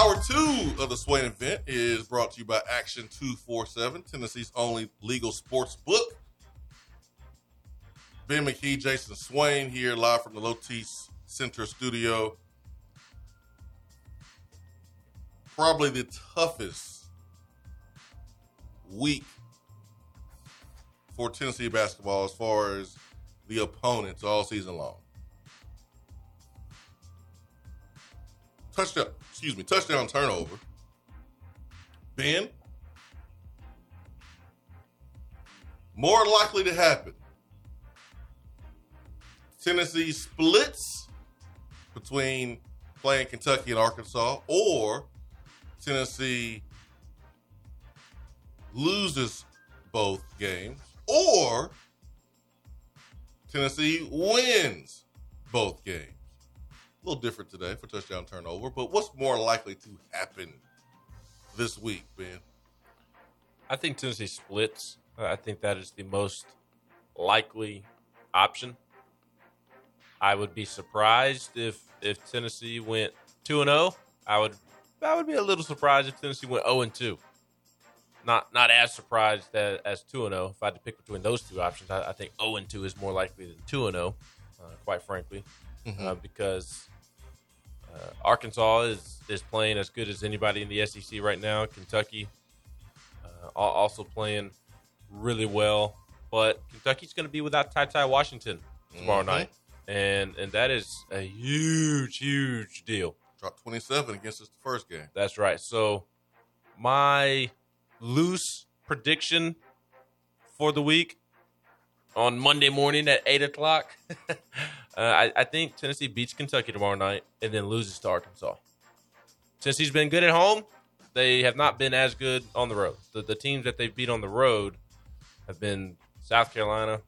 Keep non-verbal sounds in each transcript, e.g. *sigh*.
Hour two of the Swain event is brought to you by Action 247, Tennessee's only legal sports book. Ben McKee, Jason Swain here live from the Lotis Center studio. Probably the toughest week for Tennessee basketball as far as the opponents all season long. Touchdown, excuse me, touchdown turnover. Ben, more likely to happen. Tennessee splits between playing Kentucky and Arkansas, or Tennessee loses both games, or Tennessee wins both games. A little different today for touchdown turnover, but what's more likely to happen this week, Ben? I think Tennessee splits. I think that is the most likely option. I would be surprised if if Tennessee went two and zero. I would I would be a little surprised if Tennessee went zero and two. Not not as surprised as, as two and zero. If I had to pick between those two options, I, I think zero and two is more likely than two and zero. Uh, quite frankly, Mm-hmm. uh, because uh, Arkansas is is playing as good as anybody in the SEC right now. Kentucky uh, also playing really well, but Kentucky's going to be without Ty Ty Washington tomorrow Mhm. night, and and that is a huge huge deal. Dropped 27 against us the first game. That's right. So my loose prediction for the week on Monday morning at eight o'clock. *laughs* uh, I, I think Tennessee beats Kentucky tomorrow night and then loses to Arkansas. Tennessee's been good at home. They have not been as good on the road. The, the teams that they've beat on the road have been South Carolina,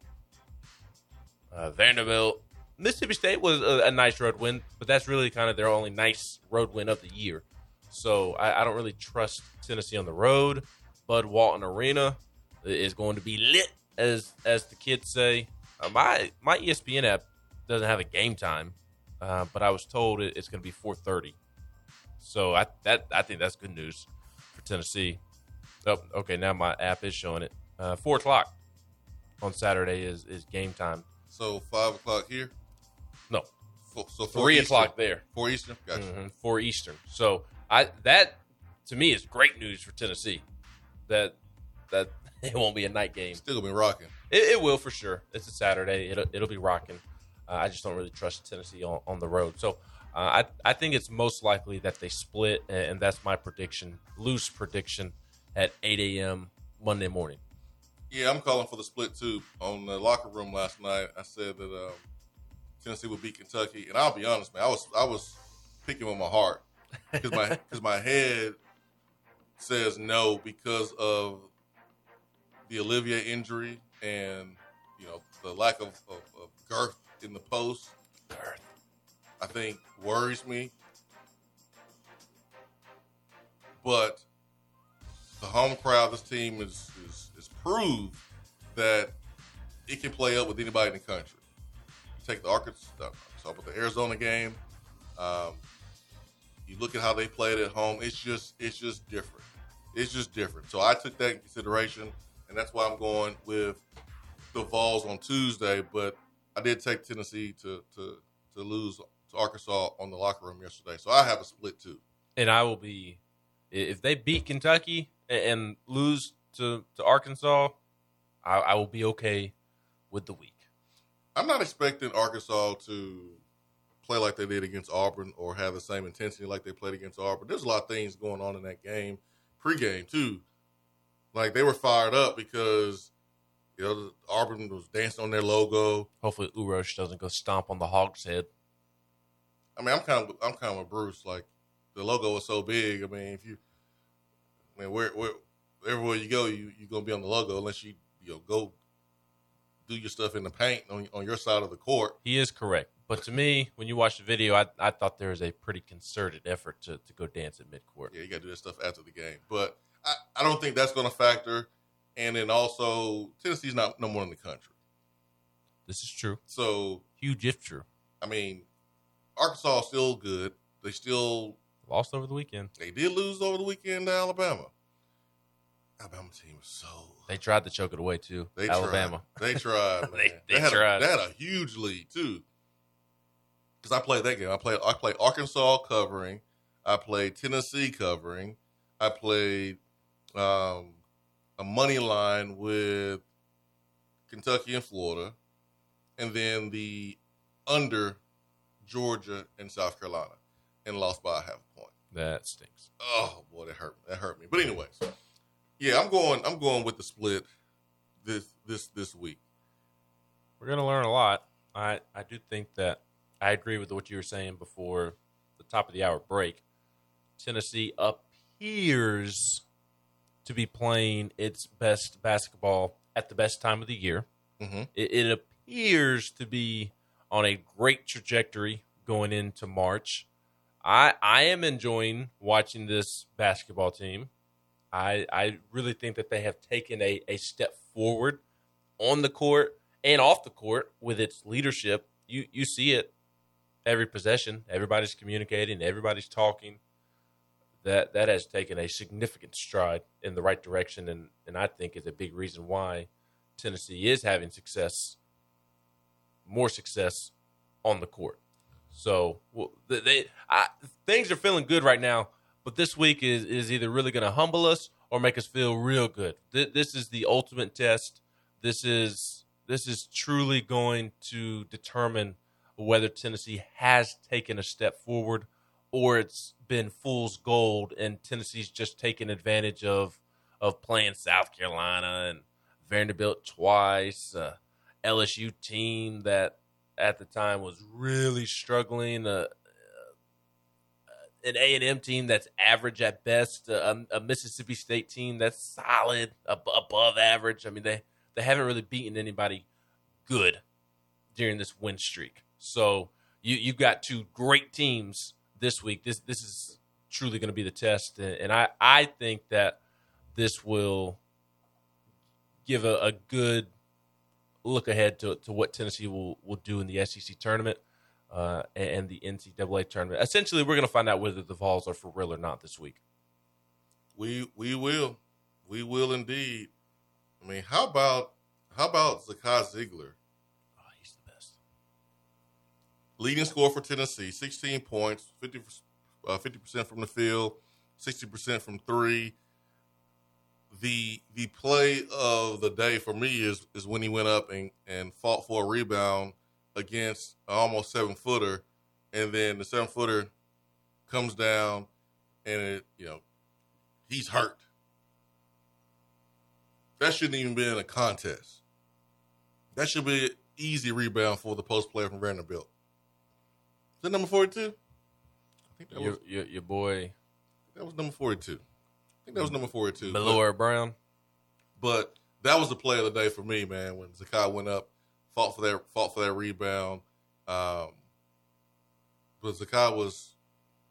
uh, Vanderbilt. Mississippi State was a, a nice road win, but that's really kind of their only nice road win of the year. So I, I don't really trust Tennessee on the road. Bud Walton Arena is going to be lit, as as the kids say. Uh, my my ESPN app doesn't have a game time, uh, but I was told it, it's going to be 4:30. So I that I think that's good news for Tennessee. Oh, okay. Now my app is showing it. Uh, Four o'clock on Saturday is is game time. So five o'clock here. No, Four, so four three Eastern. o'clock there. Four Eastern. Gotcha. Mhm, for Eastern. So I that to me is great news for Tennessee. That that *laughs* it won't be a night game. Still gonna be rocking. It, it will for sure. It's a Saturday. It'll it'll be rocking. Uh, I just don't really trust Tennessee on, on the road. So uh, I I think it's most likely that they split, and, that's my prediction, loose prediction, at 8 a.m. Monday morning. Yeah, I'm calling for the split too. On the locker room last night, I said that um, Tennessee would beat Kentucky, and I'll be honest, man, I was I was picking with my heart because my because my head says no because of the Olivier injury and you know the lack of, of, of girth in the post. Girth. I think worries me, but the home crowd, this team is is, is proved that it can play up with anybody in the country. Take the Arkansas, so with the Arizona game, um, you look at how they played at home. It's just it's just different. It's just different. So I took that consideration, and that's why I'm going with the Vols on Tuesday. But I did take Tennessee to to to lose to Arkansas on the locker room yesterday. So I have a split too. and I will be if they beat Kentucky and, lose to, to Arkansas, I, I will be okay with the week. I'm not expecting Arkansas to play like they did against Auburn or have the same intensity like they played against Auburn. There's a lot of things going on in that game, pregame too. Like they were fired up because you know Auburn was dancing on their logo. Hopefully, Uros doesn't go stomp on the Hog's head. I mean, I'm kind of I'm kind of with Bruce. Like the logo is so big. I mean, if you, I mean, where where everywhere you go, you you're gonna be on the logo unless you you know go do your stuff in the paint on on your side of the court. He is correct. But to me, when you watch the video, I, I thought there was a pretty concerted effort to, to go dance at midcourt. Yeah, you got to do that stuff after the game. But I, I don't think that's going to factor. And then also, Tennessee's not number one in the country. This is true. So, Huge if true. I mean, Arkansas is still good. They still Lost over the weekend. they did lose over the weekend to Alabama. Alabama team is so They tried to choke it away too. they Alabama. Tried. They tried. *laughs* Man. They- they had tried. A, they had a huge lead too. Because I played that game. I played. I played Arkansas covering. I played Tennessee covering. I played um, a money line with Kentucky and Florida, and then the under Georgia and South Carolina, and lost by a half a point. That stinks. Oh boy, that hurt. That hurt me. But anyways, yeah, I'm going. I'm going with the split this this this week. We're gonna learn a lot. I I do think that I agree with what you were saying before the top of the hour break. Tennessee appears to be playing its best basketball at the best time of the year. Mm-hmm. It, it appears to be on a great trajectory going into March. I I am enjoying watching this basketball team. I I really think that they have taken a, a step forward on the court and off the court with its leadership. You you see it every possession. Everybody's communicating. Everybody's talking. That that has taken a significant stride in the right direction, and and I think is a big reason why Tennessee is having success, more success on the court. So well, they, I, things are feeling good right now. But this week is is either really going to humble us or make us feel real good. Th- this is the ultimate test. This is this is truly going to determine whether Tennessee has taken a step forward or it's been fool's gold and Tennessee's just taken advantage of of playing South Carolina and Vanderbilt twice, uh, LSU team that at the time was really struggling, uh, an A and M team that's average at best, a, a Mississippi State team that's solid, ab- above average. I mean, they they haven't really beaten anybody good during this win streak. So you you've got two great teams this week. This this is truly going to be the test, and, I I think that this will give a, a good look ahead to, to what Tennessee will, will do in the SEC tournament uh, and, and the NCAA tournament. Essentially, we're going to find out whether the Vols are for real or not this week. We we will, we will indeed. I mean, how about how about Zakai Zeigler, leading score for Tennessee, sixteen points, 50 uh, percent from the field, sixty percent from three. The the play of the day for me is is when he went up and, and fought for a rebound against an almost seven footer, and then the seven footer comes down, and it you know he's hurt. That shouldn't even be in a contest. That should be an easy rebound for the post player from Vanderbilt. That number forty two? I think that was Your, your, your boy, that was number forty two. I think that was number forty two. Millora-Brown. But that was the play of the day for me, man. When Zakai went up, fought for that, fought for that rebound. Um, but Zakai was,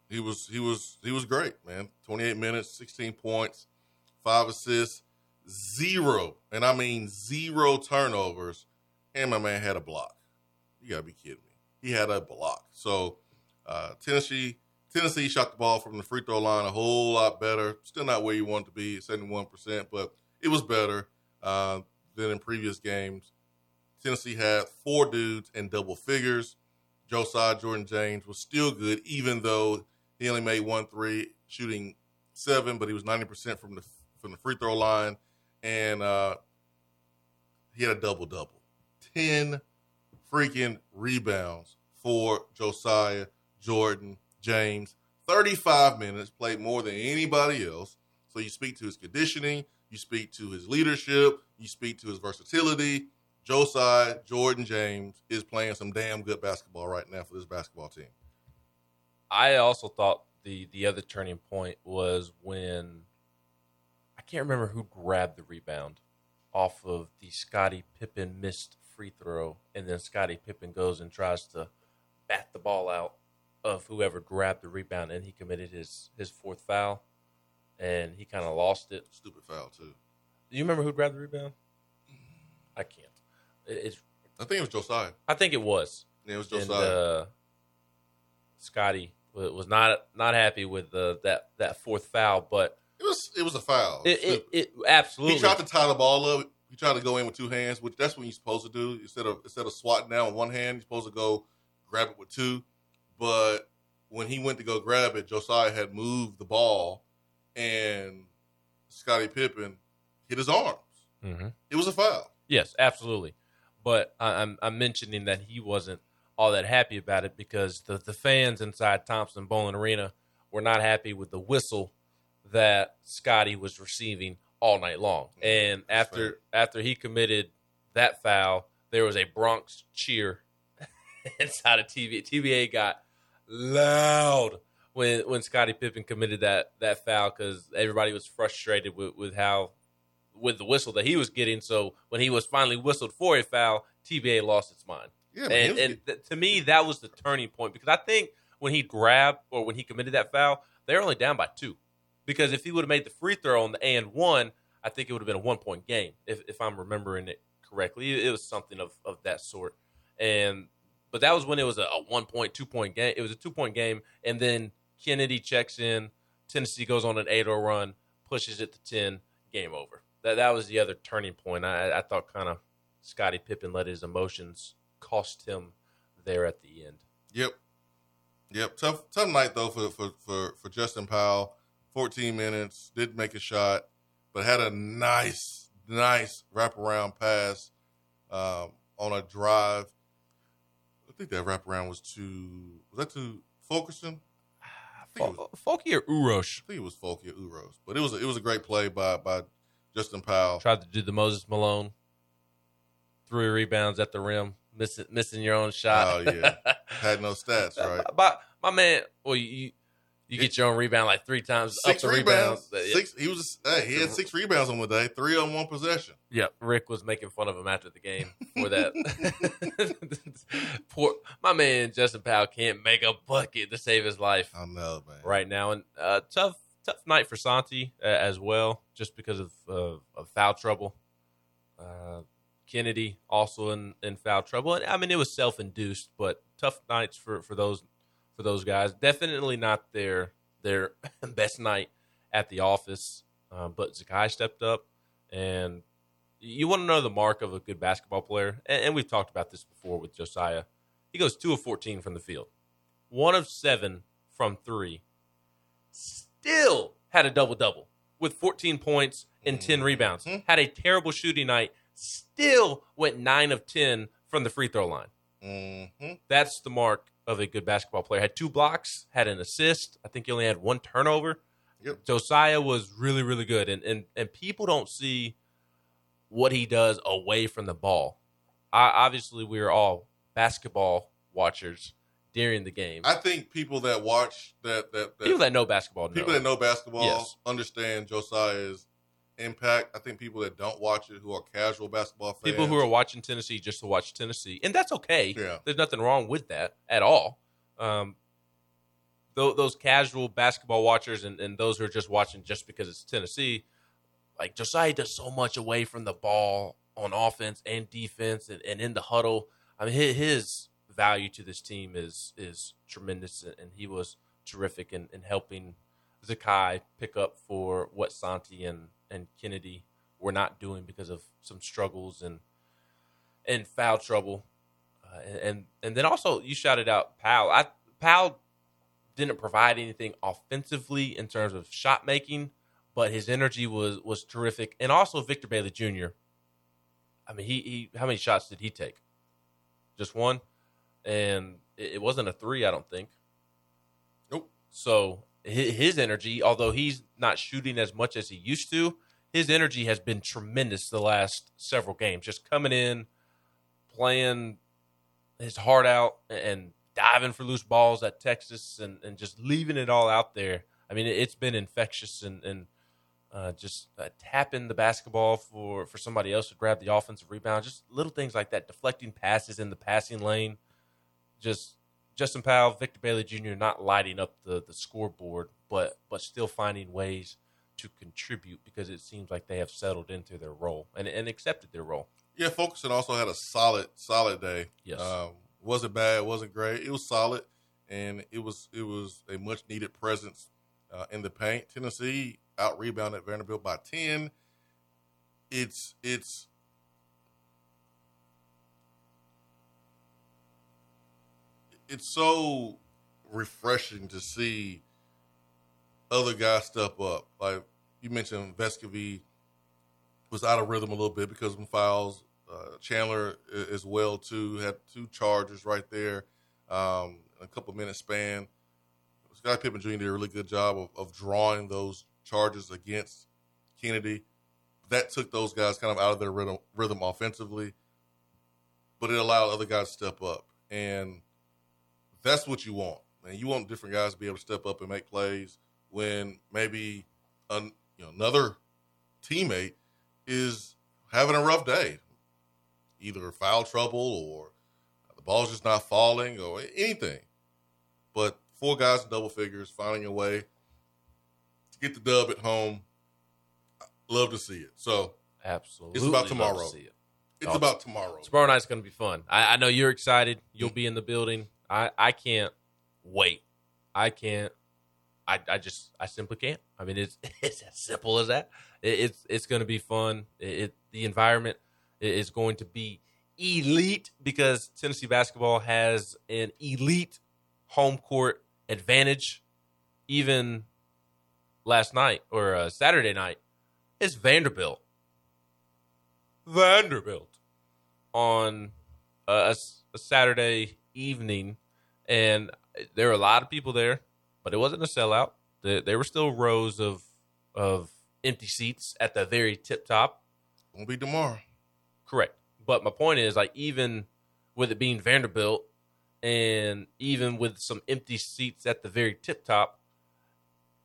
he was, he was, he was great, man. Twenty eight minutes, sixteen points, five assists, zero, and I mean zero turnovers, and my man had a block. You gotta be kidding me. He had a block. So uh, Tennessee, Tennessee shot the ball from the free throw line a whole lot better. Still not where you want to be, seventy one percent, but it was better uh, than in previous games. Tennessee had four dudes in double figures. Josiah Jordan James was still good, even though he only made one three, shooting seven, but he was ninety percent from the from the free throw line, and uh, he had a double double, ten freaking rebounds for Josiah Jordan James. Thirty five minutes, played more than anybody else. So you speak to his conditioning, you speak to his leadership, you speak to his versatility. Josiah Jordan James is playing some damn good basketball right now for this basketball team. I also thought the the other turning point was when I can't remember who grabbed the rebound. off of the Scotty Pippen missed free throw, and then Scotty Pippen goes and tries to bat the ball out of whoever grabbed the rebound, and he committed his his fourth foul, and he kind of lost it. Stupid foul too. Do you remember who grabbed the rebound? I can't. It- It's. I think it was Josiah. I think it was. Yeah, it was And Josiah. uh, Scotty was not not happy with the, that that fourth foul, but it was it was a foul. it, it, it absolutely he tried to tie the ball up. He tried to go in with two hands, which that's what you're supposed to do. Instead of instead of swatting down with one hand, you're supposed to go grab it with two. But when he went to go grab it, Josiah had moved the ball, and Scotty Pippen hit his arms. Mhm. It was a foul. Yes, absolutely. But I, I'm I'm mentioning that he wasn't all that happy about it because the the fans inside Thompson Boling Arena were not happy with the whistle that Scotty was receiving all night long. And after after he committed that foul, there was a Bronx cheer *laughs* inside of TBA. TBA got loud when when Scotty Pippen committed that that foul because everybody was frustrated with, with how with the whistle that he was getting. So when he was finally whistled for a foul, TBA lost its mind. Yeah, and and th- to me, that was the turning point because I think when he grabbed or when he committed that foul, they're only down by two. Because if he would have made the free throw on the and one, I think it would have been a one point game if, if I'm remembering it correctly. It, was something of, of that sort. And but that was when it was a, a one point, two point game. It was a two point game, and then Kennedy checks in. Tennessee goes on an eight or run, pushes it to ten, game over. That that was the other turning point. I, I thought kind of Scotty Pippen let his emotions cost him there at the end. Yep. Yep. Tough tough night though for for for, for Justin Powell. 14 minutes, didn't make a shot, but had a nice, nice wraparound pass um, on a drive. I think that wraparound was to was that to Fulkerson? I think, it was, Folky or Uros I think it was Folky or Uros, but it was a, it was a great play by by Justin Powell. tried to do the Moses Malone, three rebounds at the rim, missing missing your own shot. Oh, yeah. *laughs* Had no stats, right? But my man, well, you you get your own rebound like three times Six up the rebounds. rebounds. Six. He was. Hey, he had six rebounds on the day. Three on one possession. Yeah, Rick was making fun of him after the game for that. *laughs* *laughs* Poor my man Justin Powell can't make a bucket to save his life I know, man. right now, and uh, tough tough night for Santi uh, as well, just because of uh, of foul trouble. Uh, Kennedy also in, in foul trouble, and I mean it was self induced, but tough nights for, for those for those guys. Definitely not their their *laughs* best night at the office, uh, but Zakai stepped up, and you want to know the mark of a good basketball player, and, and we've talked about this before with Josiah. He goes two of fourteen from the field, one of seven from three. Still had a double double with 14 points and 10 rebounds. Mhm. Had a terrible shooting night. Still went nine of 10 from the free throw line. hmm That's the mark of a good basketball player. Had two blocks, had an assist. I think he only had one turnover. Yep. Josiah was really, really good. And and, and people don't see what he does away from the ball. I, obviously, we're all basketball watchers during the game. I think people that watch that that, that people that know basketball know. people that know basketball Yes. understand Josiah's impact. I think people that don't watch it, who are casual basketball fans, people who are watching Tennessee just to watch Tennessee, and that's okay. Yeah. There's nothing wrong with that at all. Um, tho- those casual basketball watchers and, and those who are just watching just because it's Tennessee, like Josiah does so much away from the ball on offense and defense and, and in the huddle. I mean, his, his value to this team is is tremendous, and he was terrific in, in helping Zakai pick up for what Santi and, and Kennedy were not doing because of some struggles and and foul trouble. Uh, and, and then also you shouted out Powell. I Powell didn't provide anything offensively in terms of shot making, but his energy was was terrific. And also Victor Bailey Jr. I mean, he he how many shots did he take? Just one, and it, it wasn't a three. I don't think. Nope. So his, his energy, although he's not shooting as much as he used to, his energy has been tremendous the last several games. Just coming in, playing his heart out, and diving for loose balls at Texas, and, and just leaving it all out there. I mean, it's been infectious, and, and uh, just uh, tapping the basketball for for somebody else to grab the offensive rebound, just little things like that, deflecting passes in the passing lane, just Justin Powell, Victor Bailey Jr. not lighting up the the scoreboard, but but still finding ways to contribute because it seems like they have settled into their role and and accepted their role. Yeah, Fulkerson also had a solid, solid day. Yes. Um, wasn't bad, wasn't great. It was solid, and it was it was a much needed presence uh, in the paint. Tennessee out rebounded Vanderbilt by ten. It's it's it's so refreshing to see other guys step up. Like you mentioned, Vescovi was out of rhythm a little bit because of fouls. Uh, Chandler as well too had two charges right there, um, a couple minutes span. Scott Pippen Jr. did a really good job of, of drawing those charges against Kennedy. That took those guys kind of out of their rhythm, rhythm offensively, but it allowed other guys to step up, and that's what you want. And you want different guys to be able to step up and make plays when maybe an, you know, another teammate is having a rough day, either foul trouble or the ball's just not falling or anything. But four guys in double figures finding a way to get the dub at home. Love to see it. So Absolutely, It's about to tomorrow. see it. it's about tomorrow. Tomorrow night's going to be fun. I, I know you're excited. You'll mm. be in the building. I, I can't wait. I can't. I, I just I simply can't. I mean, it's *laughs* it's as simple as that. It, it's it's going to be fun. It, it the environment is going to be elite because Tennessee basketball has an elite home court advantage. Even last night or uh, Saturday night, it's Vanderbilt. Vanderbilt on a Saturday evening, and there were a lot of people there, but it wasn't a sellout. There, there were still rows of of empty seats at the very tip top. Won't be tomorrow. Correct. But my point is, like, even with it being Vanderbilt, and even with some empty seats at the very tip top,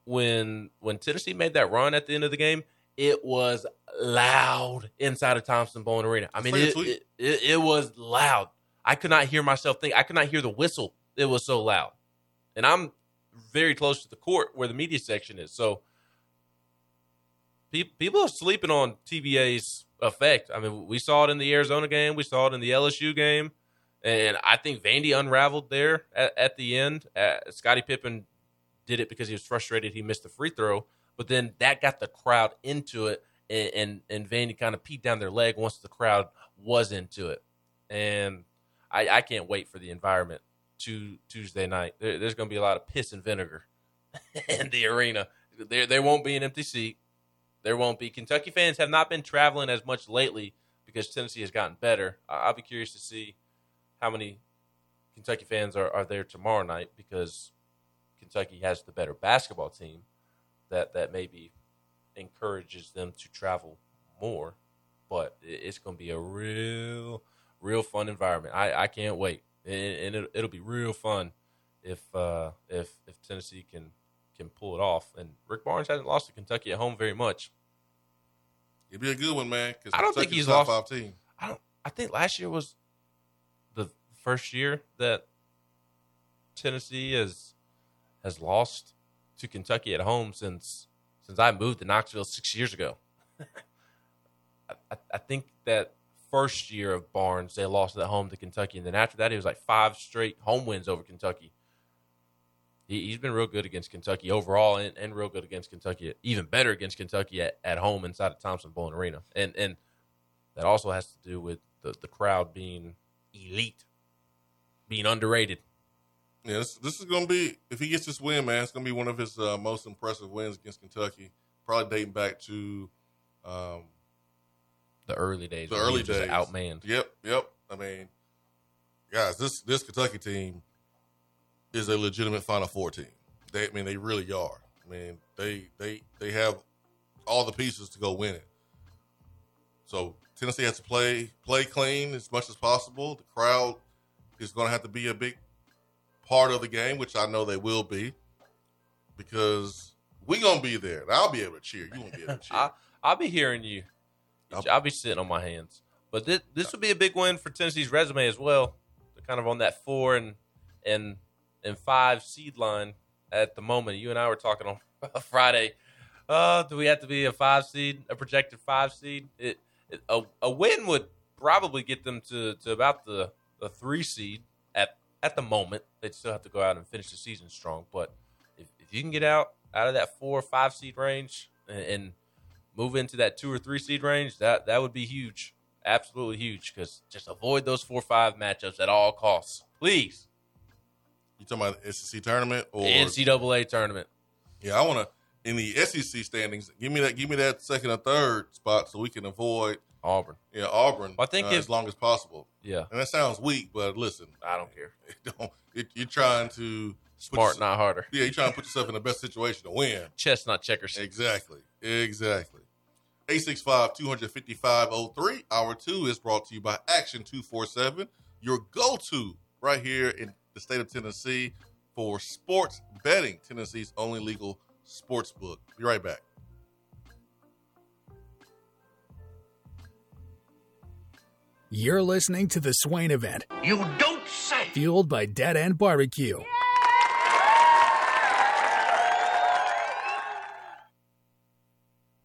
when when Tennessee made that run at the end of the game, it was loud inside of Thompson Boling Arena. I mean, it, it, it it was loud. I could not hear myself think. I could not hear the whistle. It was so loud, and I'm very close to the court where the media section is. So pe- people are sleeping on TBA's effect. I mean, we saw it in the Arizona game, we saw it in the LSU game, and I think Vandy unraveled there at, at the end. Uh, Scotty Pippen did it because he was frustrated he missed the free throw, but then that got the crowd into it, and and, and Vandy kind of peed down their leg once the crowd was into it, and I, I can't wait for the environment to Tuesday night. There, there's going to be a lot of piss and vinegar *laughs* in the arena. There there won't be an empty seat. There won't be. Kentucky fans have not been traveling as much lately because Tennessee has gotten better. I'll be curious to see how many Kentucky fans are, are there tomorrow night because Kentucky has the better basketball team that, that maybe encourages them to travel more. But it's going to be a real, real fun environment. I, I can't wait. And, and it, it'll be real fun if uh, if if Tennessee can can pull it off. And Rick Barnes hasn't lost to Kentucky at home very much. It'd be a good one, man. 'cause I don't think he's top lost- five team. I don't. I think last year was the first year that Tennessee has has lost to Kentucky at home since since I moved to Knoxville six years ago. *laughs* I, I, I think that first year of Barnes they lost at home to Kentucky, and then after that it was like five straight home wins over Kentucky. He, he's been real good against Kentucky overall, and, and real good against Kentucky, even better against Kentucky at, at home inside of Thompson Boling Arena, and and that also has to do with the, the crowd being elite, being underrated. Yeah, this, this is going to be if he gets this win, man. It's going to be one of his uh, most impressive wins against Kentucky. Probably dating back to, um, The early days, The early days. outmanned. yep, yep. I mean, guys, this this Kentucky team is a legitimate Final Four team. They, I mean, they really are. I mean, they they they have all the pieces to go win it. So Tennessee has to play play clean as much as possible. The crowd is going to have to be a big part of the game, which I know they will be, because we're gonna be there. And I'll be able to cheer. You won't be able to *laughs* cheer. I, I'll be hearing you. I'll- I'll be sitting on my hands. But this this would be a big win for Tennessee's resume as well. They're kind of on that four and and and five seed line at the moment. You and I were talking on *laughs* Friday. Uh, do we have to be a five seed, a projected five seed? It, it a, a win would probably get them to, to about the, the three seed at at the moment. They'd still have to go out and finish the season strong. But if, if you can get out out of that four or five seed range and, and move into that two or three seed range, that that would be huge, absolutely huge. Because just avoid those four or five matchups at all costs, please. You talking about the SEC tournament or NCAA tournament. Yeah, I want to in the SEC standings. Give me that. Give me that second or third spot so we can avoid Auburn. yeah Auburn. I think uh, if- as long as possible. Yeah, And that sounds weak, but listen, I don't care. *laughs* don't. It, you're trying to Smart, put, not harder. Yeah, you're trying to put yourself in the best situation to win. Chestnut checkers. Exactly. Exactly. 865-255-03. Hour two is brought to you by Action 247, your go-to right here in the state of Tennessee for sports betting, Tennessee's only legal sports book. Be right back. You're listening to the Swain event, You don't say. fueled by Dead End Barbecue.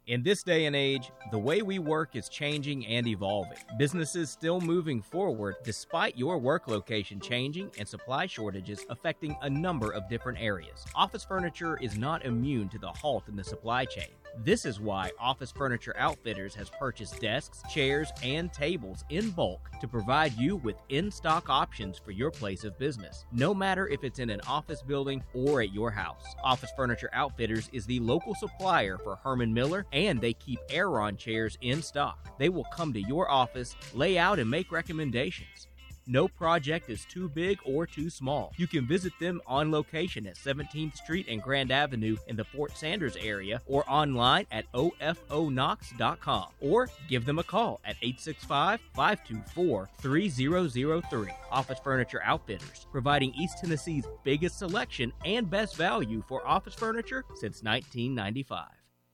In this day and age, the way we work is changing and evolving. Businesses still moving forward despite your work location changing and supply shortages affecting a number of different areas. Office furniture is not immune to the halt in the supply chain. This is why Office Furniture Outfitters has purchased desks, chairs, and tables in bulk to provide you with in stock options for your place of business, no matter if it's in an office building or at your house. Office Furniture Outfitters is the local supplier for Herman Miller, and they keep Aeron chairs in stock. They will come to your office, lay out, and make recommendations. No project is too big or too small. You can visit them on location at 17th Street and Grand Avenue in the Fort Sanders area or online at ofoknox.com or give them a call at 865 524 3003. Office Furniture Outfitters, providing East Tennessee's biggest selection and best value for office furniture since 1995.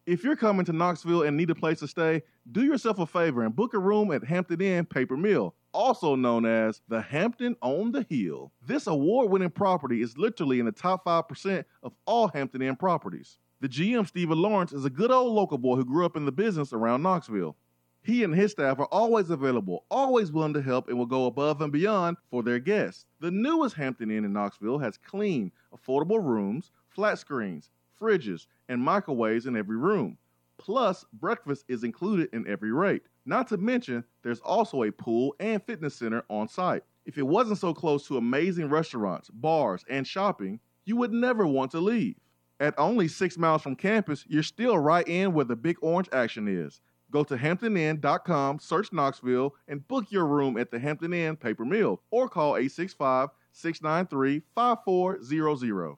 If you're coming to Knoxville and need a place to stay, do yourself a favor and book a room at Hampton Inn Paper Mill, also known as the Hampton on the Hill. This award winning property is literally in the top 5% of all Hampton Inn properties. The GM, Stephen Lawrence, is a good old local boy who grew up in the business around Knoxville. He and his staff are always available, always willing to help, and will go above and beyond for their guests. The newest Hampton Inn in Knoxville has clean, affordable rooms, flat screens, fridges, and microwaves in every room. Plus, breakfast is included in every rate. Not to mention, there's also a pool and fitness center on site. If it wasn't so close to amazing restaurants, bars, and shopping, you would never want to leave. At only six miles from campus, you're still right in where the big orange action is. Go to hamptoninn.com, search Knoxville, and book your room at the Hampton Inn Paper Mill or call 865 693 5400.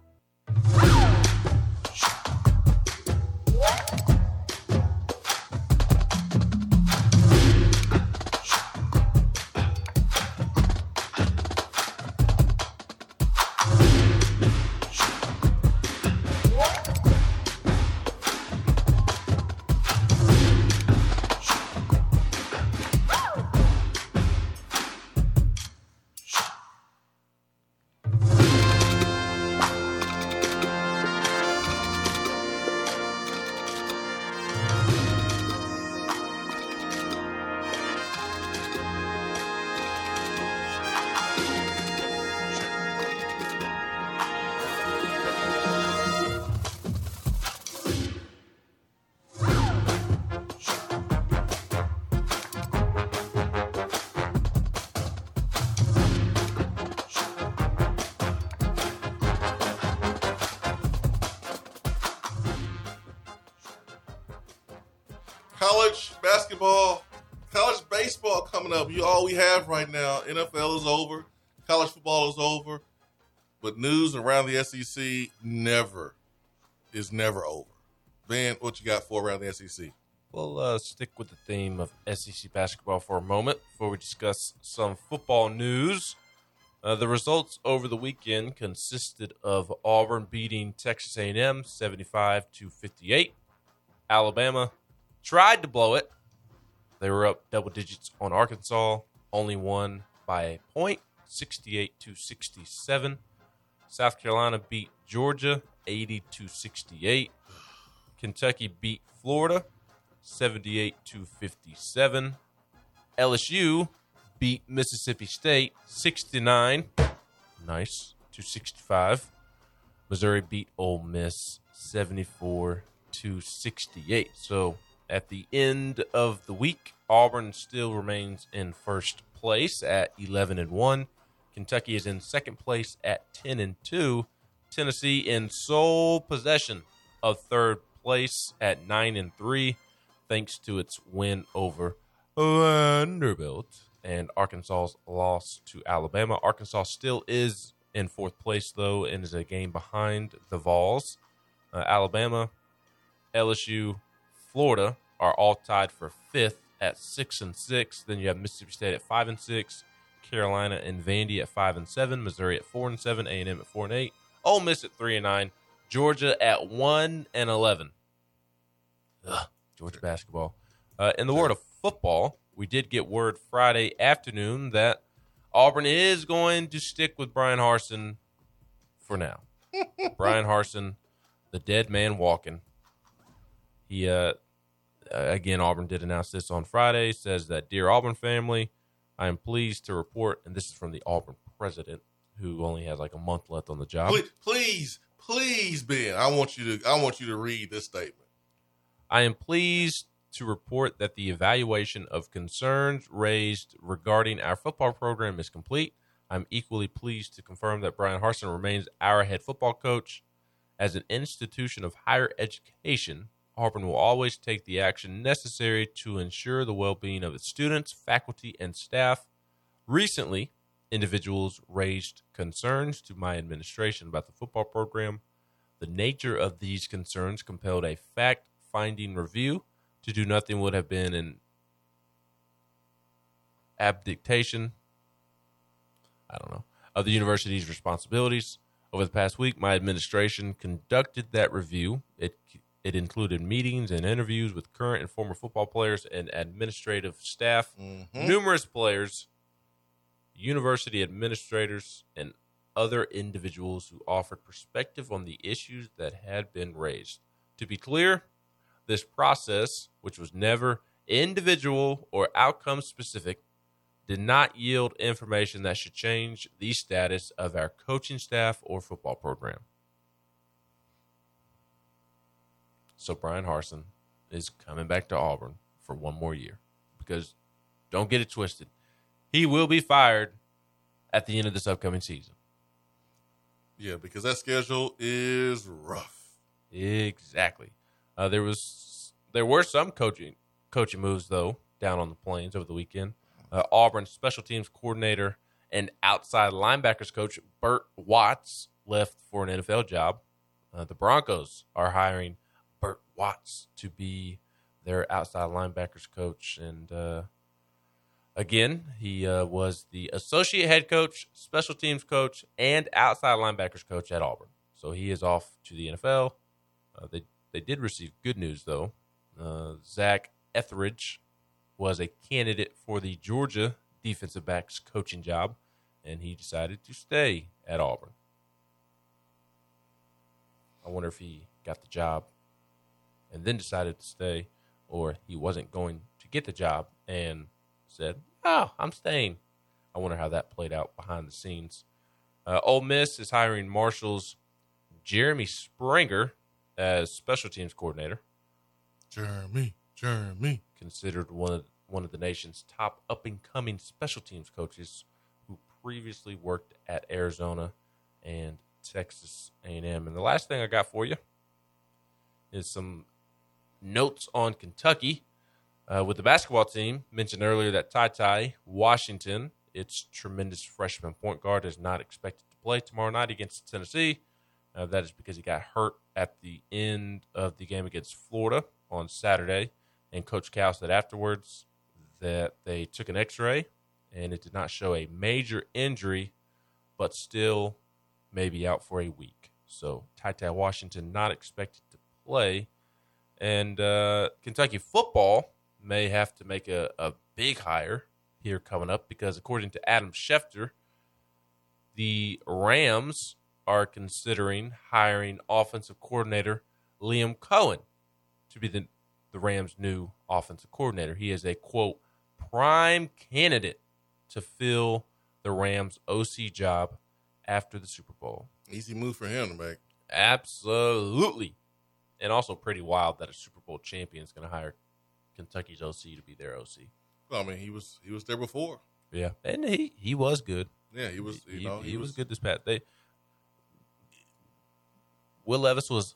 Ah! College basketball, college baseball coming up. You all we have right now. NFL is over, college football is over, but news around the SEC never is never over. Van, what you got for around the SEC? We'll uh, stick with the theme of SEC basketball for a moment before we discuss some football news. Uh, the results over the weekend consisted of Auburn beating Texas A&M 75 to 58. Alabama tried to blow it. They were up double digits on Arkansas, only won by a point, 68 to 67. South Carolina beat Georgia 80 to 68. Kentucky beat Florida 78 to 57. LSU beat Mississippi State 69 nice to 65. Missouri beat Ole Miss 74 to 68. So at the end of the week, Auburn still remains in first place at 11 and 1. Kentucky is in second place at 10 and 2. Tennessee in sole possession of third place at 9 and 3 thanks to its win over Vanderbilt and Arkansas's loss to Alabama. Arkansas still is in fourth place though and is a game behind the Vols. Uh, Alabama, LSU, Florida are all tied for fifth at six and six. Then you have Mississippi State at five and six, Carolina and Vandy at five and seven, Missouri at four and seven, A and M at four and eight, Ole Miss at three and nine, Georgia at one and eleven. Ugh, Georgia basketball. Uh, in the world of football, we did get word Friday afternoon that Auburn is going to stick with Bryan Harsin for now. *laughs* Bryan Harsin, the dead man walking. He uh, again, Auburn did announce this on Friday. Says that, dear Auburn family, I am pleased to report, and this is from the Auburn president, who only has like a month left on the job. Please, please, please, Ben, I want you to, I want you to read this statement. I am pleased to report that the evaluation of concerns raised regarding our football program is complete. I'm equally pleased to confirm that Bryan Harsin remains our head football coach. As an institution of higher education, Auburn will always take the action necessary to ensure the well being of its students, faculty, and staff. Recently, individuals raised concerns to my administration about the football program. The nature of these concerns compelled a fact finding review to do nothing would have been an abdication. I don't know of the university's responsibilities. Over the past week, my administration conducted that review. It it included meetings and interviews with current and former football players and administrative staff, Mhm. numerous players, university administrators, and other individuals who offered perspective on the issues that had been raised. To be clear, this process, which was never individual or outcome specific, did not yield information that should change the status of our coaching staff or football program. So Bryan Harsin is coming back to Auburn for one more year because don't get it twisted. He will be fired at the end of this upcoming season. Yeah, because that schedule is rough. Exactly. Uh, there was there were some coaching coaching moves though down on the plains over the weekend. Uh, Auburn special teams coordinator and outside linebackers coach Burt Watts left for an NFL job. Uh, the Broncos are hiring Burt Watts to be their outside linebackers coach, and uh, again, he uh, was the associate head coach, special teams coach, and outside linebackers coach at Auburn. So he is off to the NFL. Uh, they they did receive good news though. Uh, Zach Etheridge was a candidate for the Georgia defensive backs coaching job, and he decided to stay at Auburn. I wonder if he got the job and then decided to stay, or he wasn't going to get the job and said, "Oh, I'm staying." I wonder how that played out behind the scenes. Uh, Ole Miss is hiring Marshall's Jeremy Springer as special teams coordinator, Jeremy, Jeremy. considered one of one of the nation's top up and coming special teams coaches, who previously worked at Arizona and Texas A&M. And the last thing I got for you is some notes on Kentucky. Uh, with the basketball team, mentioned earlier that Ty Ty Washington, its tremendous freshman point guard, is not expected to play tomorrow night against Tennessee. Uh, that is because he got hurt at the end of the game against Florida on Saturday. And Coach Cal said afterwards that they took an x ray and it did not show a major injury, but still may be out for a week. So, Ty Ty Washington not expected to play. And uh, Kentucky football may have to make a, a big hire here coming up because, according to Adam Schefter, the Rams are considering hiring offensive coordinator Liam Coen to be the, the Rams' new offensive coordinator. He is a quote prime candidate to fill the Rams' OC job after the Super Bowl. Easy move for him to make. Absolutely. And also pretty wild that a Super Bowl champion is going to hire Kentucky's OC to be their OC. Well, I mean, he was he was there before. Yeah. And he, he was good. Yeah, he was. You he, know, he was, good this past. They Will Levis was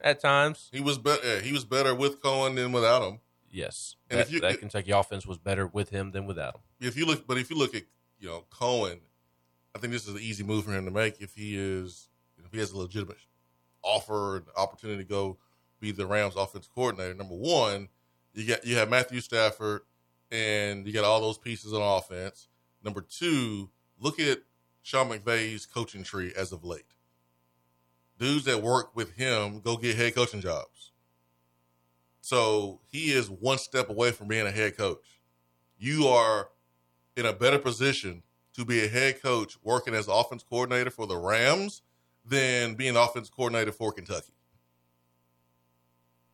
at times. He was better. Yeah, he was better with Coen than without him. Yes, And that, if you- that Kentucky offense was better with him than without him. If you look, but if you look at you know Coen, I think this is an easy move for him to make if he is if he has a legitimate offer and opportunity to go be the Rams offense coordinator. Number one, you got you have Matthew Stafford, and you got all those pieces on offense. Number two, look at Sean McVay's coaching tree as of late. Dudes that work with him go get head coaching jobs. So he is one step away from being a head coach. You are in a better position to be a head coach working as offense coordinator for the Rams than being offense coordinator for Kentucky.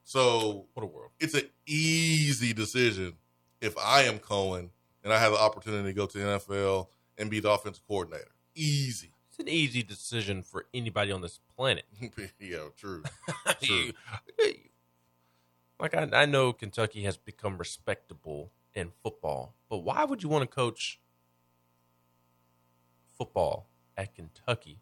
So What a world! it's an easy decision if I am Coen and I have the opportunity to go to the NFL and be the offensive coordinator. Easy. It's an easy decision for anybody on this planet. *laughs* yeah, *laughs* true. You- like I, I know Kentucky has become respectable in football, but why would you want to coach football at Kentucky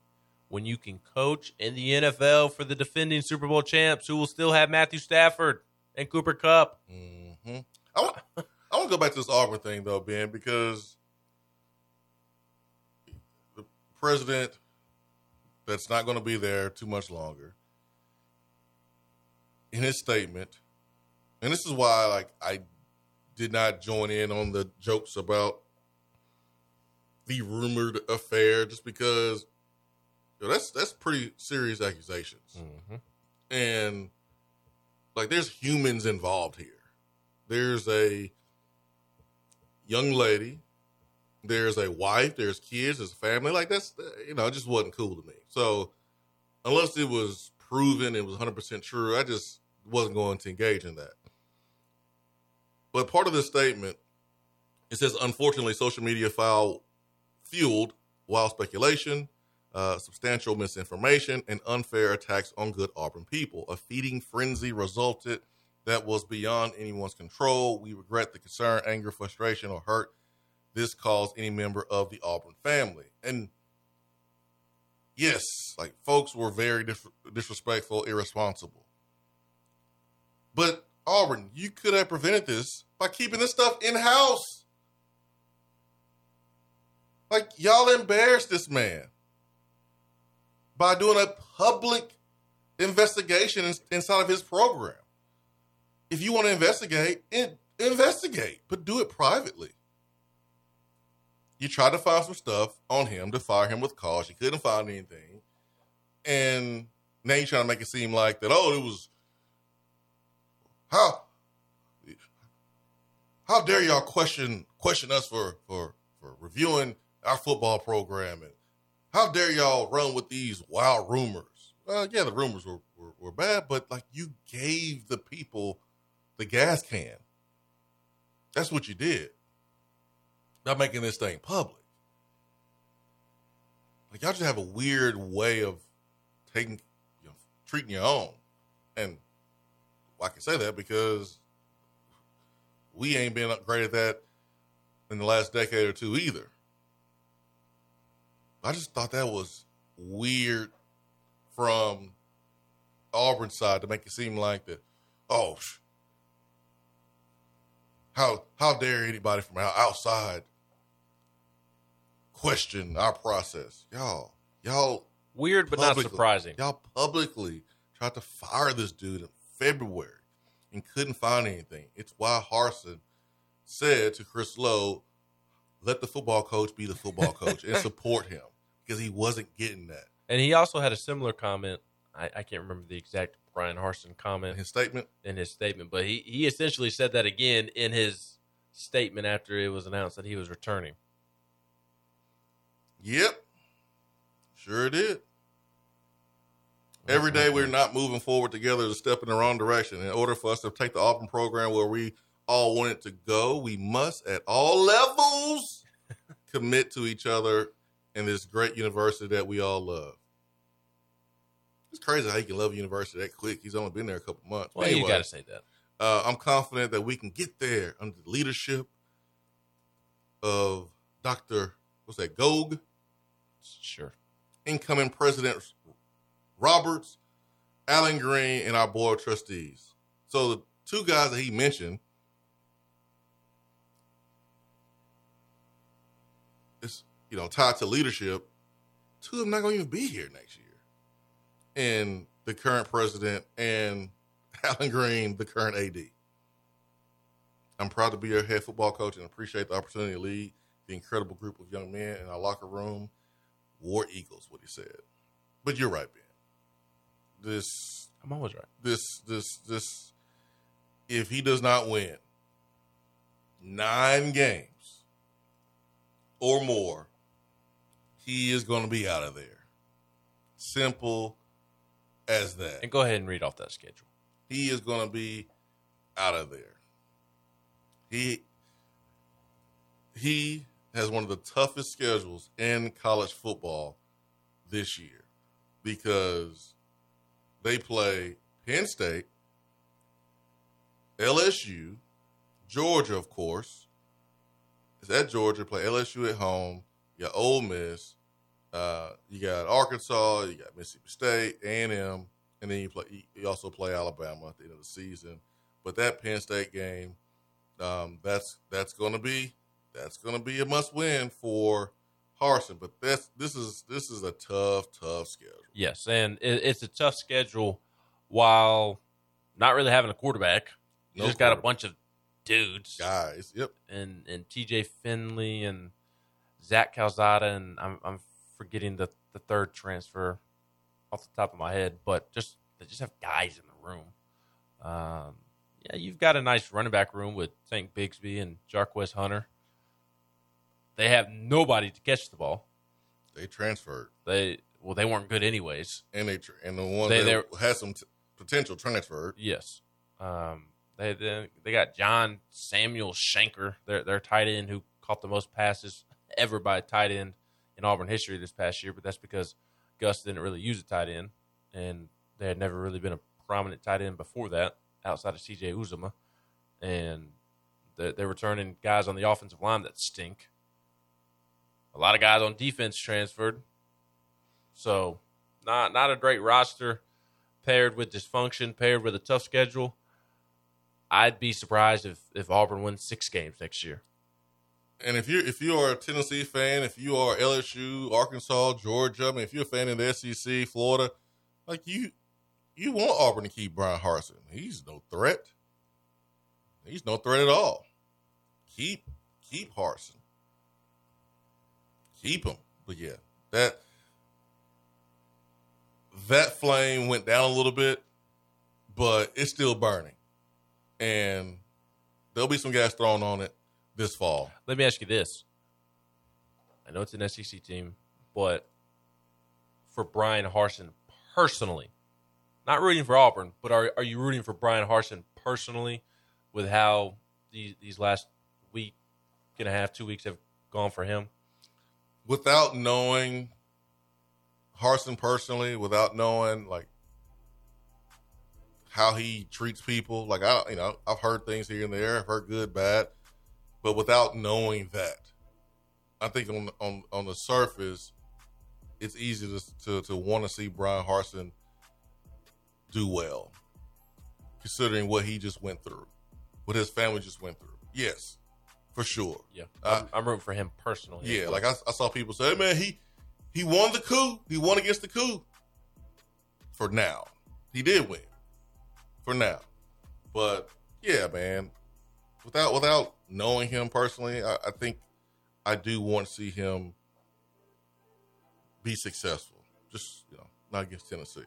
when you can coach in the NFL for the defending Super Bowl champs, who will still have Matthew Stafford and Cooper Kupp? hmm I want, I want to go back to this Auburn thing though, Ben, because the president that's not going to be there too much longer, in his statement, and this is why like I did not join in on the jokes about the rumored affair, just because know, that's that's pretty serious accusations, Mhm. and like there's humans involved here. There's a young lady, there's a wife, there's kids, there's a family. Like that's you know, it just wasn't cool to me. So unless it was proven it was 100% true, I just wasn't going to engage in that. But part of this statement, it says, unfortunately, social media file fueled wild speculation, uh, substantial misinformation, and unfair attacks on good Auburn people. A feeding frenzy resulted that was beyond anyone's control. We regret the concern, anger, frustration, or hurt this caused any member of the Auburn family. And yes, like folks were very dis- disrespectful, irresponsible. But Auburn, you could have prevented this by keeping this stuff in house. Like y'all embarrassed this man by doing a public investigation inside of his program. If you want to investigate, investigate, but do it privately. You tried to find some stuff on him to fire him with cause. You couldn't find anything. And now you're trying to make it seem like that, oh, it was how how dare y'all question question us for for for reviewing our football program and how dare y'all run with these wild rumors? Well, yeah, the rumors were, were, were bad, but like you gave the people the gas can. That's what you did. Not making this thing public. Like y'all just have a weird way of taking, you know, treating your own, and I can say that because we ain't been great at that in the last decade or two either. I just thought that was weird from Auburn side to make it seem like that. Oh, how how dare anybody from outside question our process, y'all? Y'all Weird, but not surprising. Y'all publicly tried to fire this dude in February and couldn't find anything. It's why Harsin said to Chris Low, let the football coach be the football coach and support him because he wasn't getting that. And he also had a similar comment. I, I can't remember the exact Bryan Harsin In comment his statement, in his statement, but he, he essentially said that again in his statement after it was announced that he was returning. yep, sure did. Mm-hmm. Every day we're not moving forward together is a step in the wrong direction. In order for us to take the Auburn program where we all want it to go, we must at all levels *laughs* commit to each other in this great university that we all love. It's crazy how you can love a university that quick. He's only been there a couple months. Well, you got to say that. uh, I'm confident that we can get there under the leadership of Dr. What's that, Gog? Sure. incoming President Roberts, Allen Greene, and our board of trustees. So the two guys that he mentioned you know tied to leadership. Two of them not going to even be here next year, and the current president and *laughs* Allen Greene, the current AD. I'm proud to be your head football coach and appreciate the opportunity to lead the incredible group of young men in our locker room. War Eagles, what he said. But you're right, Ben. This, I'm always right. this, this, this. If he does not win nine games or more, he is going to be out of there. Simple as that. And go ahead and read off that schedule. He is going to be out of there. He he has one of the toughest schedules in college football this year because they play Penn State, LSU, Georgia, of course. It's at Georgia. Play LSU at home. You got Ole Miss. Uh, you got Arkansas. You got Mississippi State, A and M, and then you play. You also play Alabama at the end of the season. But that Penn State game, um, that's that's going to be that's going to be a must win for Harsin. But that's this is this is a tough tough schedule. Yes, and it, it's a tough schedule while not really having a quarterback. You No just got a bunch of dudes, guys. Yep. and and T.J. Finley and Zach Calzada, and I'm I'm forgetting the the third transfer off the top of my head, but just they just have guys in the room. Um, yeah, you've got a nice running back room with Tank Bigsby and Jarquez Hunter. They have nobody to catch the ball. They transferred, They well, they weren't good anyways. and they and the ones They- that had some t- potential transferred. Yes. Um, they, they they got John Samuel Shenker, their their tight end who caught the most passes ever by a tight end in Auburn history this past year. But that's because Gus didn't really use a tight end, and there had never really been a prominent tight end before that outside of C.J. Uzomah, and they're, they're returning guys on the offensive line that stink. A lot of guys on defense transferred, so not not a great roster paired with dysfunction, paired with a tough schedule, I'd be surprised if, if Auburn wins six games next year. And if you if you are a Tennessee fan, if you are LSU, Arkansas, Georgia, I mean, if you're a fan of the SEC, Florida, like you, you want Auburn to keep Bryan Harsin. He's no threat. He's no threat at all. Keep keep Harsin. Keep him. But yeah, that that flame went down a little bit, but it's still burning, and there'll be some gas thrown on it this fall. Let me ask you this. I know it's an SEC team, but for Bryan Harsin personally, not rooting for Auburn, but are are you rooting for Bryan Harsin personally with how these these last week and a half, two weeks have gone for him? without knowing Harsin personally, without knowing like how he treats people, like I, you know, I've heard things here and there, I've heard good, bad, but without knowing that, I think on on on the surface, it's easy to to, to want to see Bryan Harsin do well, considering what he just went through, what his family just went through. Yes, for sure. Yeah, I'm, I'm rooting for him personally. Yeah, like I, I saw people say, "Hey, man, he he won the coup. He won against the coup. For now, he did win. For now, but yeah, man, without without knowing him personally, I, I think I do want to see him be successful. Just you know, not against Tennessee.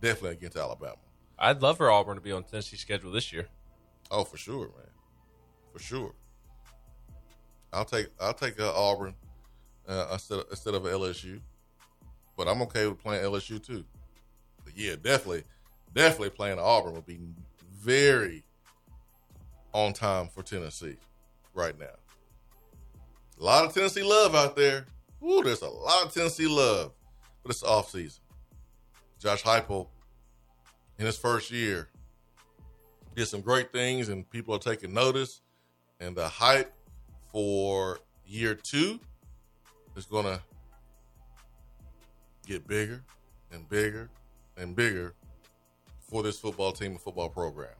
Definitely against Alabama. I'd love for Auburn to be on Tennessee's schedule this year. Oh, for sure, man. For sure. I'll take I'll take uh, Auburn uh, instead of, instead of LSU, but I'm okay with playing LSU too. But yeah, definitely, definitely playing Auburn would be very on time for Tennessee right now. A lot of Tennessee love out there. Ooh, there's a lot of Tennessee love, but it's off season. Josh Heupel in his first year did some great things and people are taking notice and the hype for year two is gonna get bigger and bigger and bigger for this football team and football program.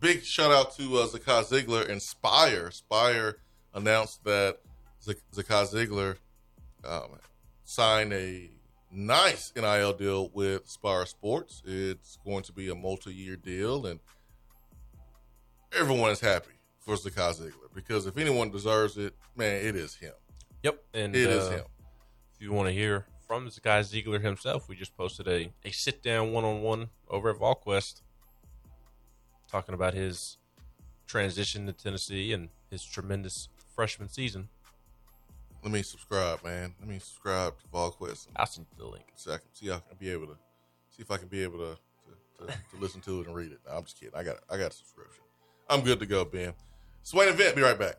Big shout out to uh, Zakai Zeigler and Spire. Spire announced that Z- Zakai Zeigler um, signed a nice NIL deal with Spire Sports. It's going to be a multi-year deal, and everyone is happy for Zakai Zeigler because if anyone deserves it, man, it is him. Yep, and It is uh, him. If you want to hear from guy Zeigler himself, we just posted a, a sit down one on one over at VolQuest talking about his transition to Tennessee and his tremendous freshman season. Let me subscribe, man. Let me subscribe to VolQuest I'll send you the link. so I can see if I can be able to see if I can be able to to, to, to listen to it and read it. No, I'm just kidding. I got I got a subscription. I'm good to go, Ben. Swain and event. Be right back.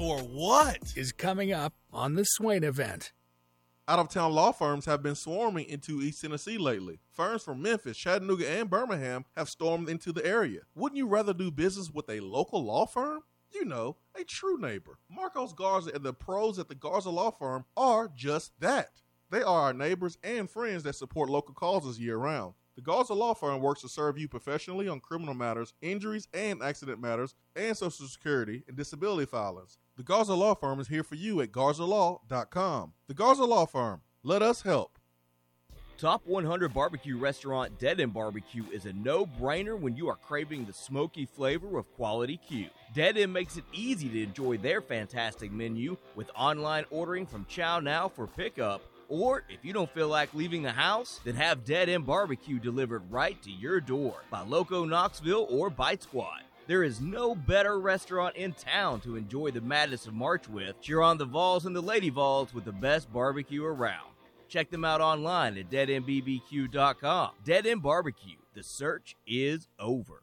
For what is coming up on the Swain event? Out of town law firms have been swarming into East Tennessee lately. Firms from Memphis, Chattanooga, and Birmingham have stormed into the area. Wouldn't you rather do business with a local law firm? You know, a true neighbor. Marcos Garza and the pros at the Garza Law Firm are just that. They are our neighbors and friends that support local causes year round. The Garza Law Firm works to serve you professionally on criminal matters, injuries and accident matters, and Social Security and disability filings. The Garza Law Firm is here for you at garzalaw.com. The Garza Law Firm. Let us help. Top 100 barbecue restaurant Dead End Barbecue is a no brainer when you are craving the smoky flavor of quality Q. Dead End makes it easy to enjoy their fantastic menu with online ordering from Chow Now for pickup. Or if you don't feel like leaving the house, then have Dead End Barbecue delivered right to your door by Loco Knoxville or Bite Squad. There is no better restaurant in town to enjoy the madness of March with. Cheer on the Vols and the Lady Vols with the best barbecue around. Check them out online at deadendbbq.com. Dead End Barbecue. The search is over.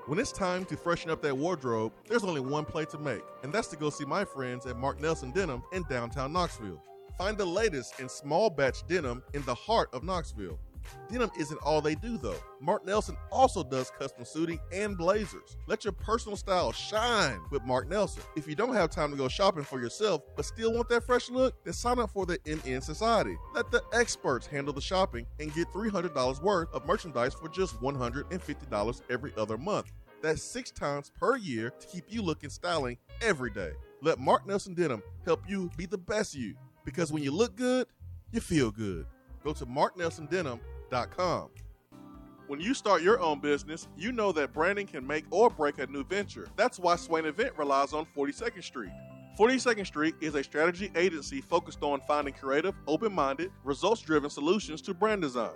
when it's time to freshen up that wardrobe, there's only one play to make, and that's to go see my friends at Mark Nelson Denim in downtown Knoxville. Find the latest in small batch denim in the heart of Knoxville. Denim isn't all they do, though. Mark Nelson also does custom suiting and blazers. Let your personal style shine with Mark Nelson. If you don't have time to go shopping for yourself, but still want that fresh look, then sign up for the MN Society. Let the experts handle the shopping and get $300 worth of merchandise for just $150 every other month. That's six times per year to keep you looking styling every day. Let Mark Nelson Denim help you be the best you. Because when you look good, you feel good. Go to marknelsondenim.com. When you start your own business, you know that branding can make or break a new venture. That's why Swain Event relies on 42nd Street. 42nd Street is a strategy agency focused on finding creative, open minded, results driven solutions to brand design.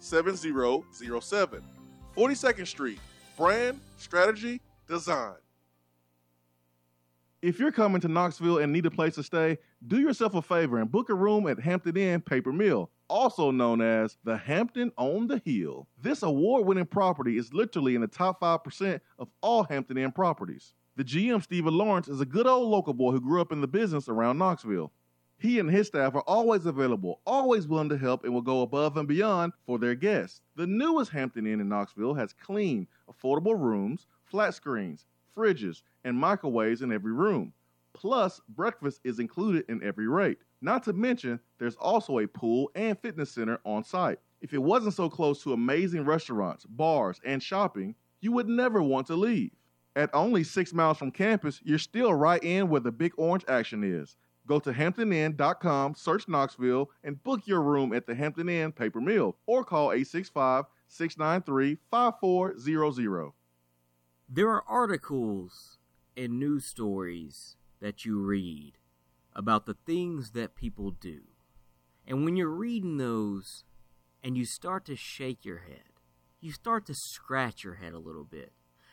7007. 42nd Street, brand, strategy, design. If you're coming to Knoxville and need a place to stay, do yourself a favor and book a room at Hampton Inn Paper Mill, also known as the Hampton on the Hill. This award winning property is literally in the top 5% of all Hampton Inn properties. The GM, Stephen Lawrence, is a good old local boy who grew up in the business around Knoxville. He and his staff are always available, always willing to help, and will go above and beyond for their guests. The newest Hampton Inn in Knoxville has clean, affordable rooms, flat screens, fridges, and microwaves in every room. Plus, breakfast is included in every rate. Not to mention, there's also a pool and fitness center on site. If it wasn't so close to amazing restaurants, bars, and shopping, you would never want to leave. At only six miles from campus, you're still right in where the big orange action is. Go to hamptoninn.com, search Knoxville, and book your room at the Hampton Inn Paper Mill or call 865 693 5400. There are articles and news stories that you read about the things that people do. And when you're reading those and you start to shake your head, you start to scratch your head a little bit.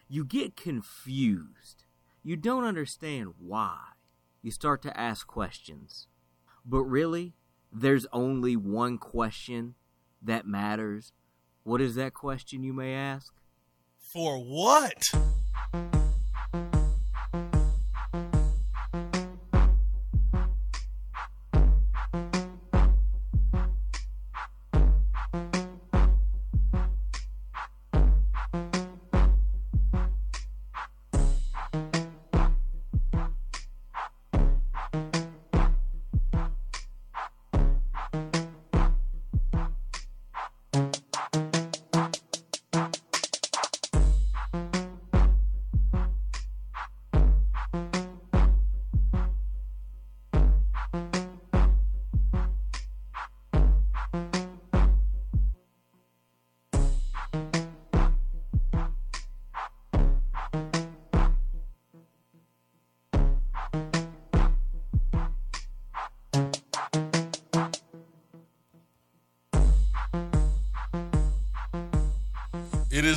You get confused. You don't understand why. You start to ask questions. But really, there's only one question that matters. What is that question, you may ask? For what?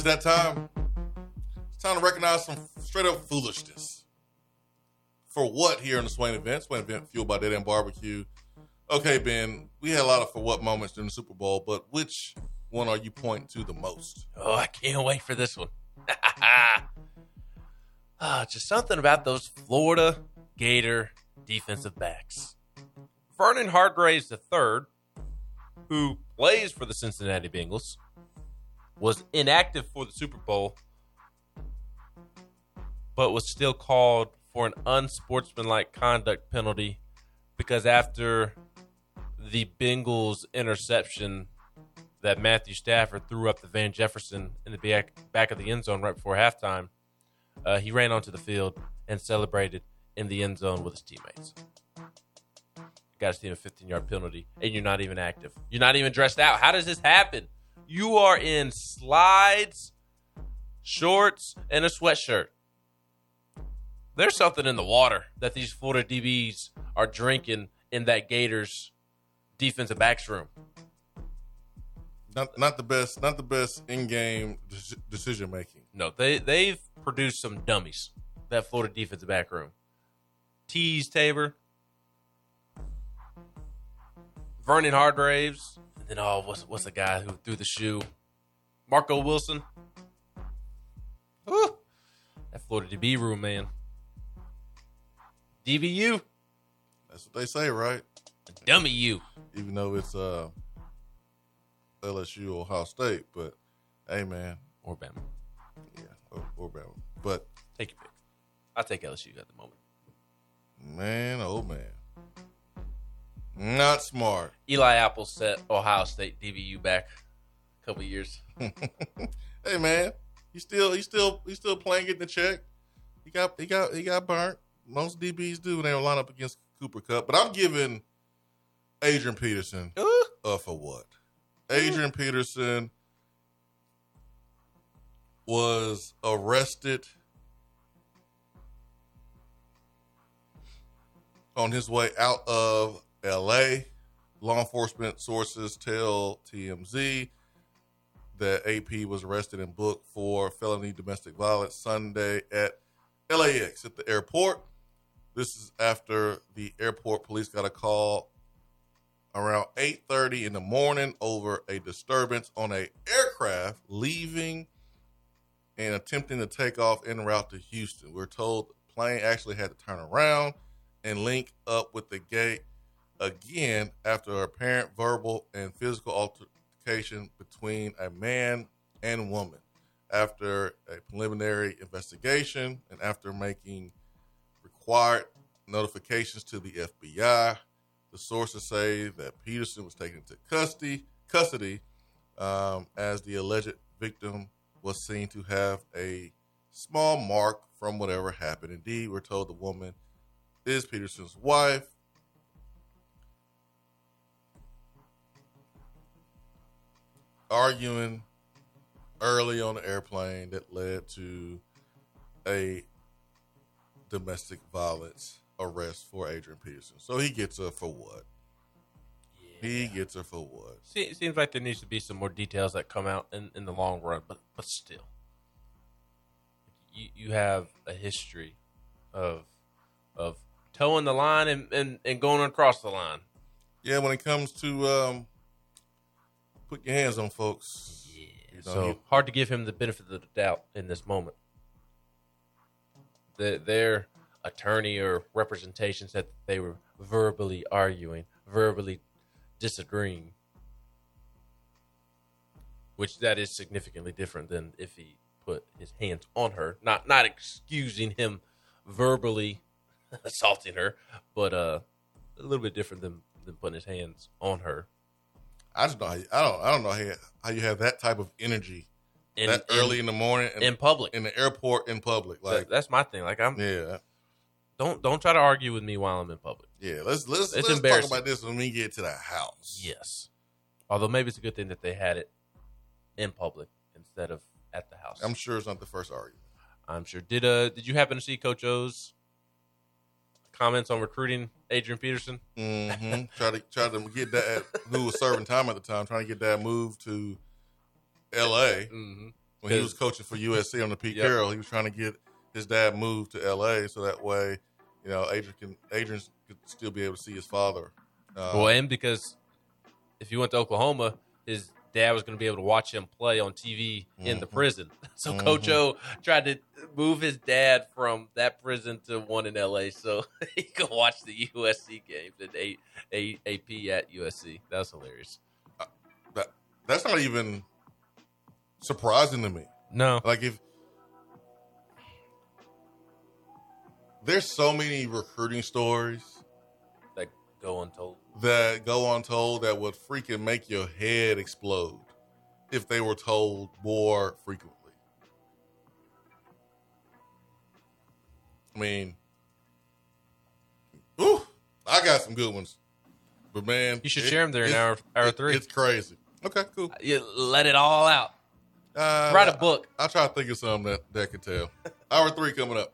That time. It's time to recognize some straight up foolishness. For what here in the Swain event? Swain event fueled by Dead End Barbecue. Okay, Ben, we had a lot of for what moments during the Super Bowl, but which one are you pointing to the most? Oh, I can't wait for this one. *laughs* Ah, just something about those Florida Gator defensive backs. Vernon Hargreaves III, who plays for the Cincinnati Bengals, was inactive for the Super Bowl, but was still called for an unsportsmanlike conduct penalty because after the Bengals interception that Matthew Stafford threw up the Van Jefferson in the back, back of the end zone right before halftime, uh, he ran onto the field and celebrated in the end zone with his teammates. Got his team a 15 yard penalty, and you're not even active. You're not even dressed out. How does this happen? You are in slides, shorts, and a sweatshirt. There's something in the water that these Florida DBs are drinking in that Gators defensive backs room. Not not the best, not the best in game decision making. No, they they've produced some dummies. That Florida defensive back room. Teez Tabor, Vernon Hargreaves, and then oh, what's what's the guy who threw the shoe? Marco Wilson. Ooh, that Florida DB room, man. DVU. That's what they say, right? dummy you. Even though it's uh LSU Ohio State, but hey man, Or Bama. yeah, or, or Bama. But Take your pick. I'll take LSU at the moment. man, oh man, not smart. Eli Apple set Ohio State DBU back a couple years. *laughs* hey man, he still he still he still playing getting the check. He got he got he got burnt. Most DBs do when they line up against Cooper Kupp. But I'm giving Adrian Peterson Ooh. uh for what? Adrian Peterson was arrested on his way out of LA. Law enforcement sources tell TMZ that AP was arrested and booked for felony domestic violence Sunday at LAX at the airport. This is after the airport police got a call around 8:30 in the morning over a disturbance on a aircraft leaving and attempting to take off en route to Houston. We're told the plane actually had to turn around and link up with the gate again after apparent verbal and physical altercation between a man and woman. After a preliminary investigation and after making required notifications to the FBI, the sources say that Peterson was taken into custody, custody um, as the alleged victim was seen to have a small mark from whatever happened. Indeed, we're told the woman is Peterson's wife. Arguing early on the airplane that led to a domestic violence arrest for Adrian Peterson. So he gets her for what? He gets her for what? Se- Seems like there needs to be some more details that come out in, in the long run, but but still, you, you have a history of of towing the line and, and, and going across the line. Yeah, when it comes to um, put your hands on folks. Yeah. You know, so hard to give him the benefit of the doubt in this moment. The, their attorney or representation said that they were verbally arguing, verbally disagreeing, which that is significantly different than if he put his hands on her. Not not excusing him verbally *laughs* assaulting her, but uh, a little bit different than than putting his hands on her. I just know how you, I don't I don't know how you, how you have that type of energy In, that early in, the morning and in public. in the airport in public. That- Like, that's my thing. Like I'm yeah, don't don't try to argue with me while I'm in public. yeah. Let's let's It's let's talk about this when we get to the house. Yes. Although maybe it's a good thing that they had it in public instead of at the house. I'm sure it's not the first argument. I'm sure. Did uh did you happen to see Coach O's comments on recruiting Adrian Peterson? hmm try to try to get that who was serving time at the time, trying to get that move to L.A. Mm-hmm. when he was coaching for USC on the Pete Yep. Carroll. He was trying to get his dad moved to L.A. so that way, you know, Adrian can Adrian could still be able to see his father. Uh, Well, and because if he went to Oklahoma, his dad was going to be able to watch him play on TV in the Mhm. prison. *laughs* So Coach O tried to move his dad from that prison to one in LA so *laughs* he could watch the USC games at A, A, AP at USC. That was hilarious. that, that's not even surprising to me. No. Like if there's so many recruiting stories That go untold. that go untold that would freaking make your head explode if they were told more frequently. I mean, ooh, I got some good ones, but man, You should share them there in hour- hour it- three. It's crazy. Okay, cool. You let it all out. Uh, Write a book. I'll try to think of something that that could tell. Hour three coming up.